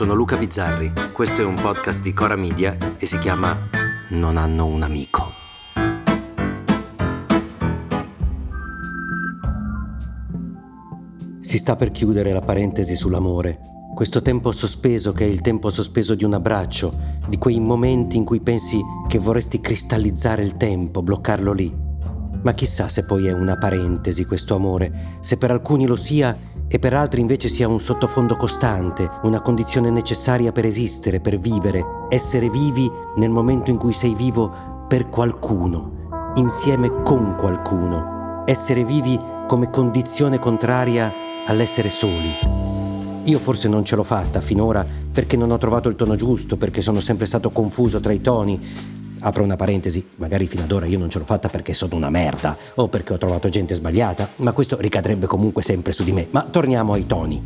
Sono Luca Bizzarri, questo è un podcast di Cora Media e si chiama Non hanno un amico. Si sta per chiudere la parentesi sull'amore. Questo tempo sospeso che è il tempo sospeso di un abbraccio, di quei momenti in cui pensi che vorresti cristallizzare il tempo, bloccarlo lì. Ma chissà se poi è una parentesi questo amore, se per alcuni lo sia e per altri invece sia un sottofondo costante, una condizione necessaria per esistere, per vivere, essere vivi nel momento in cui sei vivo per qualcuno, insieme con qualcuno, essere vivi come condizione contraria all'essere soli. Io forse non ce l'ho fatta finora perché non ho trovato il tono giusto, perché sono sempre stato confuso tra i toni. Apro una parentesi, magari fino ad ora io non ce l'ho fatta perché sono una merda o perché ho trovato gente sbagliata, ma questo ricadrebbe comunque sempre su di me. Ma torniamo ai toni.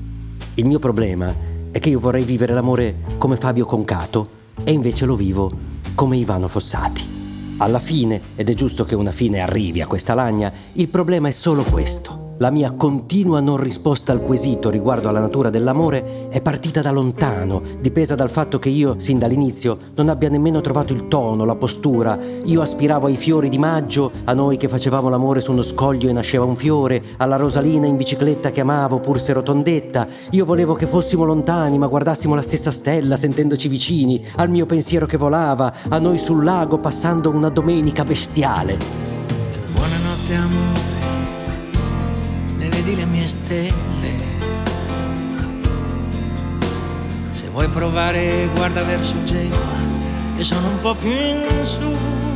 Il mio problema è che io vorrei vivere l'amore come Fabio Concato e invece lo vivo come Ivano Fossati. Alla fine, ed è giusto che una fine arrivi a questa lagna, il problema è solo questo. La mia continua non risposta al quesito riguardo alla natura dell'amore è partita da lontano, dipesa dal fatto che io, sin dall'inizio, non abbia nemmeno trovato il tono, la postura. Io aspiravo ai fiori di maggio, a noi che facevamo l'amore su uno scoglio e nasceva un fiore, alla Rosalina in bicicletta che amavo pur se rotondetta. Io volevo che fossimo lontani ma guardassimo la stessa stella sentendoci vicini, al mio pensiero che volava, a noi sul lago passando una domenica bestiale. Buonanotte amore, stelle. Se vuoi provare guarda verso Genova e sono un po' più in su.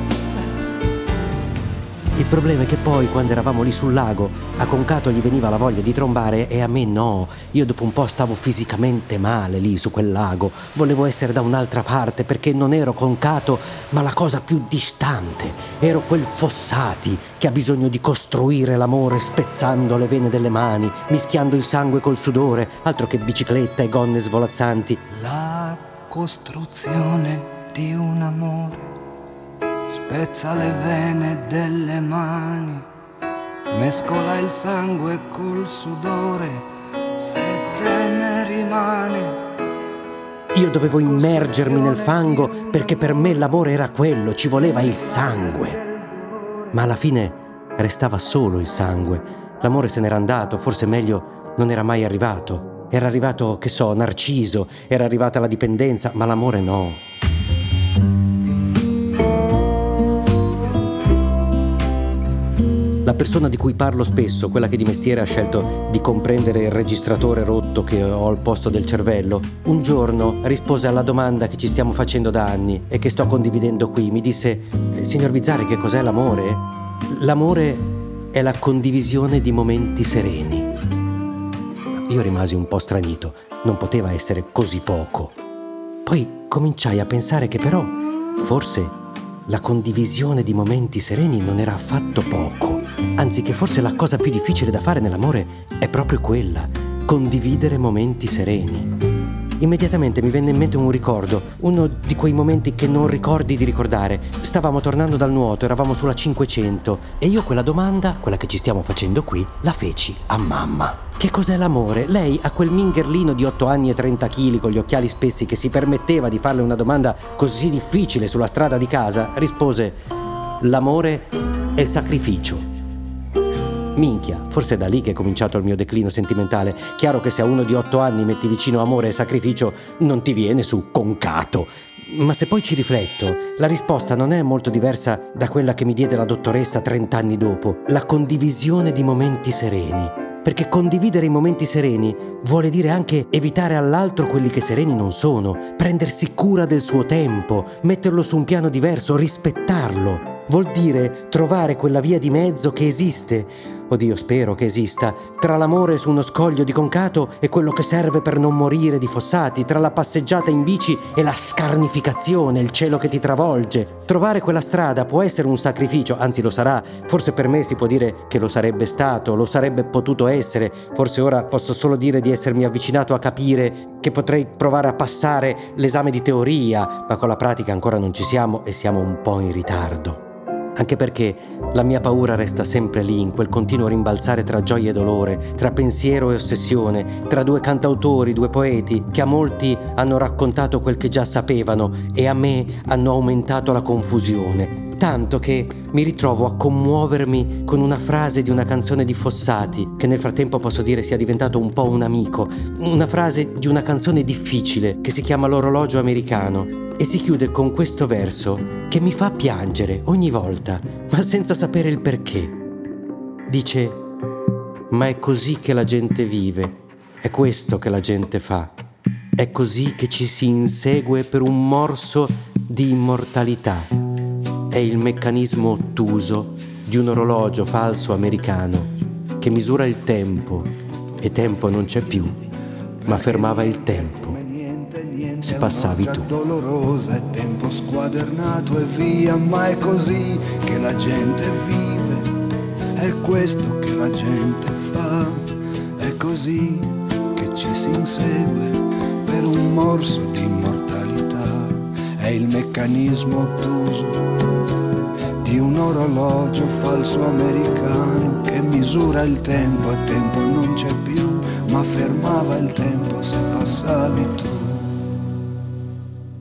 Il problema è che poi, quando eravamo lì sul lago, a Concato gli veniva la voglia di trombare e a me no. Io dopo un po' stavo fisicamente male lì su quel lago. Volevo essere da un'altra parte perché non ero Concato, ma la cosa più distante. Ero quel Fossati che ha bisogno di costruire l'amore spezzando le vene delle mani, mischiando il sangue col sudore, altro che bicicletta e gonne svolazzanti. La costruzione di un amore spezza le vene delle mani, mescola il sangue col sudore, se te ne rimane. Io dovevo immergermi nel fango perché per me l'amore era quello, ci voleva il sangue. Ma alla fine restava solo il sangue. L'amore se n'era andato, forse meglio non era mai arrivato. Era arrivato, che so, Narciso, era arrivata la dipendenza, ma l'amore no. La persona di cui parlo spesso, quella che di mestiere ha scelto di comprendere il registratore rotto che ho al posto del cervello, un giorno rispose alla domanda che ci stiamo facendo da anni e che sto condividendo qui. Mi disse, "Eh, signor Bizzarri, che cos'è l'amore? L'amore è la condivisione di momenti sereni. Io rimasi un po' stranito, non poteva essere così poco. Poi cominciai a pensare che però, forse, la condivisione di momenti sereni non era affatto poco. Anzi, che forse la cosa più difficile da fare nell'amore è proprio quella, condividere momenti sereni. Immediatamente mi venne in mente un ricordo, uno di quei momenti che non ricordi di ricordare. Stavamo tornando dal nuoto, eravamo sulla 500 e io quella domanda, quella che ci stiamo facendo qui, la feci a mamma. Che cos'è l'amore? Lei, a quel mingherlino di 8 anni e 30 kg con gli occhiali spessi che si permetteva di farle una domanda così difficile sulla strada di casa, rispose: L'amore è sacrificio. Minchia, forse è da lì che è cominciato il mio declino sentimentale. Chiaro che se a uno di otto anni metti vicino amore e sacrificio, non ti viene su concato. Ma se poi ci rifletto, la risposta non è molto diversa da quella che mi diede la dottoressa 30 anni dopo. La condivisione di momenti sereni. Perché condividere i momenti sereni vuole dire anche evitare all'altro quelli che sereni non sono, prendersi cura del suo tempo, metterlo su un piano diverso, rispettarlo. Vuol dire trovare quella via di mezzo che esiste, oddio spero che esista, tra l'amore su uno scoglio di concato e quello che serve per non morire di fossati, tra la passeggiata in bici e la scarnificazione, il cielo che ti travolge. Trovare quella strada può essere un sacrificio, anzi lo sarà, forse per me si può dire che lo sarebbe stato, lo sarebbe potuto essere, forse ora posso solo dire di essermi avvicinato a capire che potrei provare a passare l'esame di teoria, ma con la pratica ancora non ci siamo e siamo un po' in ritardo. Anche perché la mia paura resta sempre lì, in quel continuo rimbalzare tra gioia e dolore, tra pensiero e ossessione, tra due cantautori, due poeti, che a molti hanno raccontato quel che già sapevano e a me hanno aumentato la confusione. Tanto che mi ritrovo a commuovermi con una frase di una canzone di Fossati, che nel frattempo posso dire sia diventato un po' un amico, una frase di una canzone difficile che si chiama L'orologio americano e si chiude con questo verso che mi fa piangere ogni volta, ma senza sapere il perché. Dice, ma è così che la gente vive, è questo che la gente fa, è così che ci si insegue per un morso di immortalità. È il meccanismo ottuso di un orologio falso americano che misura il tempo e tempo non c'è più, ma fermava il tempo se passavi tu. Dolorosa è tempo squadernato e via, ma è così che la gente vive, è questo che la gente fa, è così che ci si insegue per un morso di immortalità, è il meccanismo ottuso di un orologio falso americano che misura il tempo, a tempo non c'è più, ma fermava il tempo se passavi tu.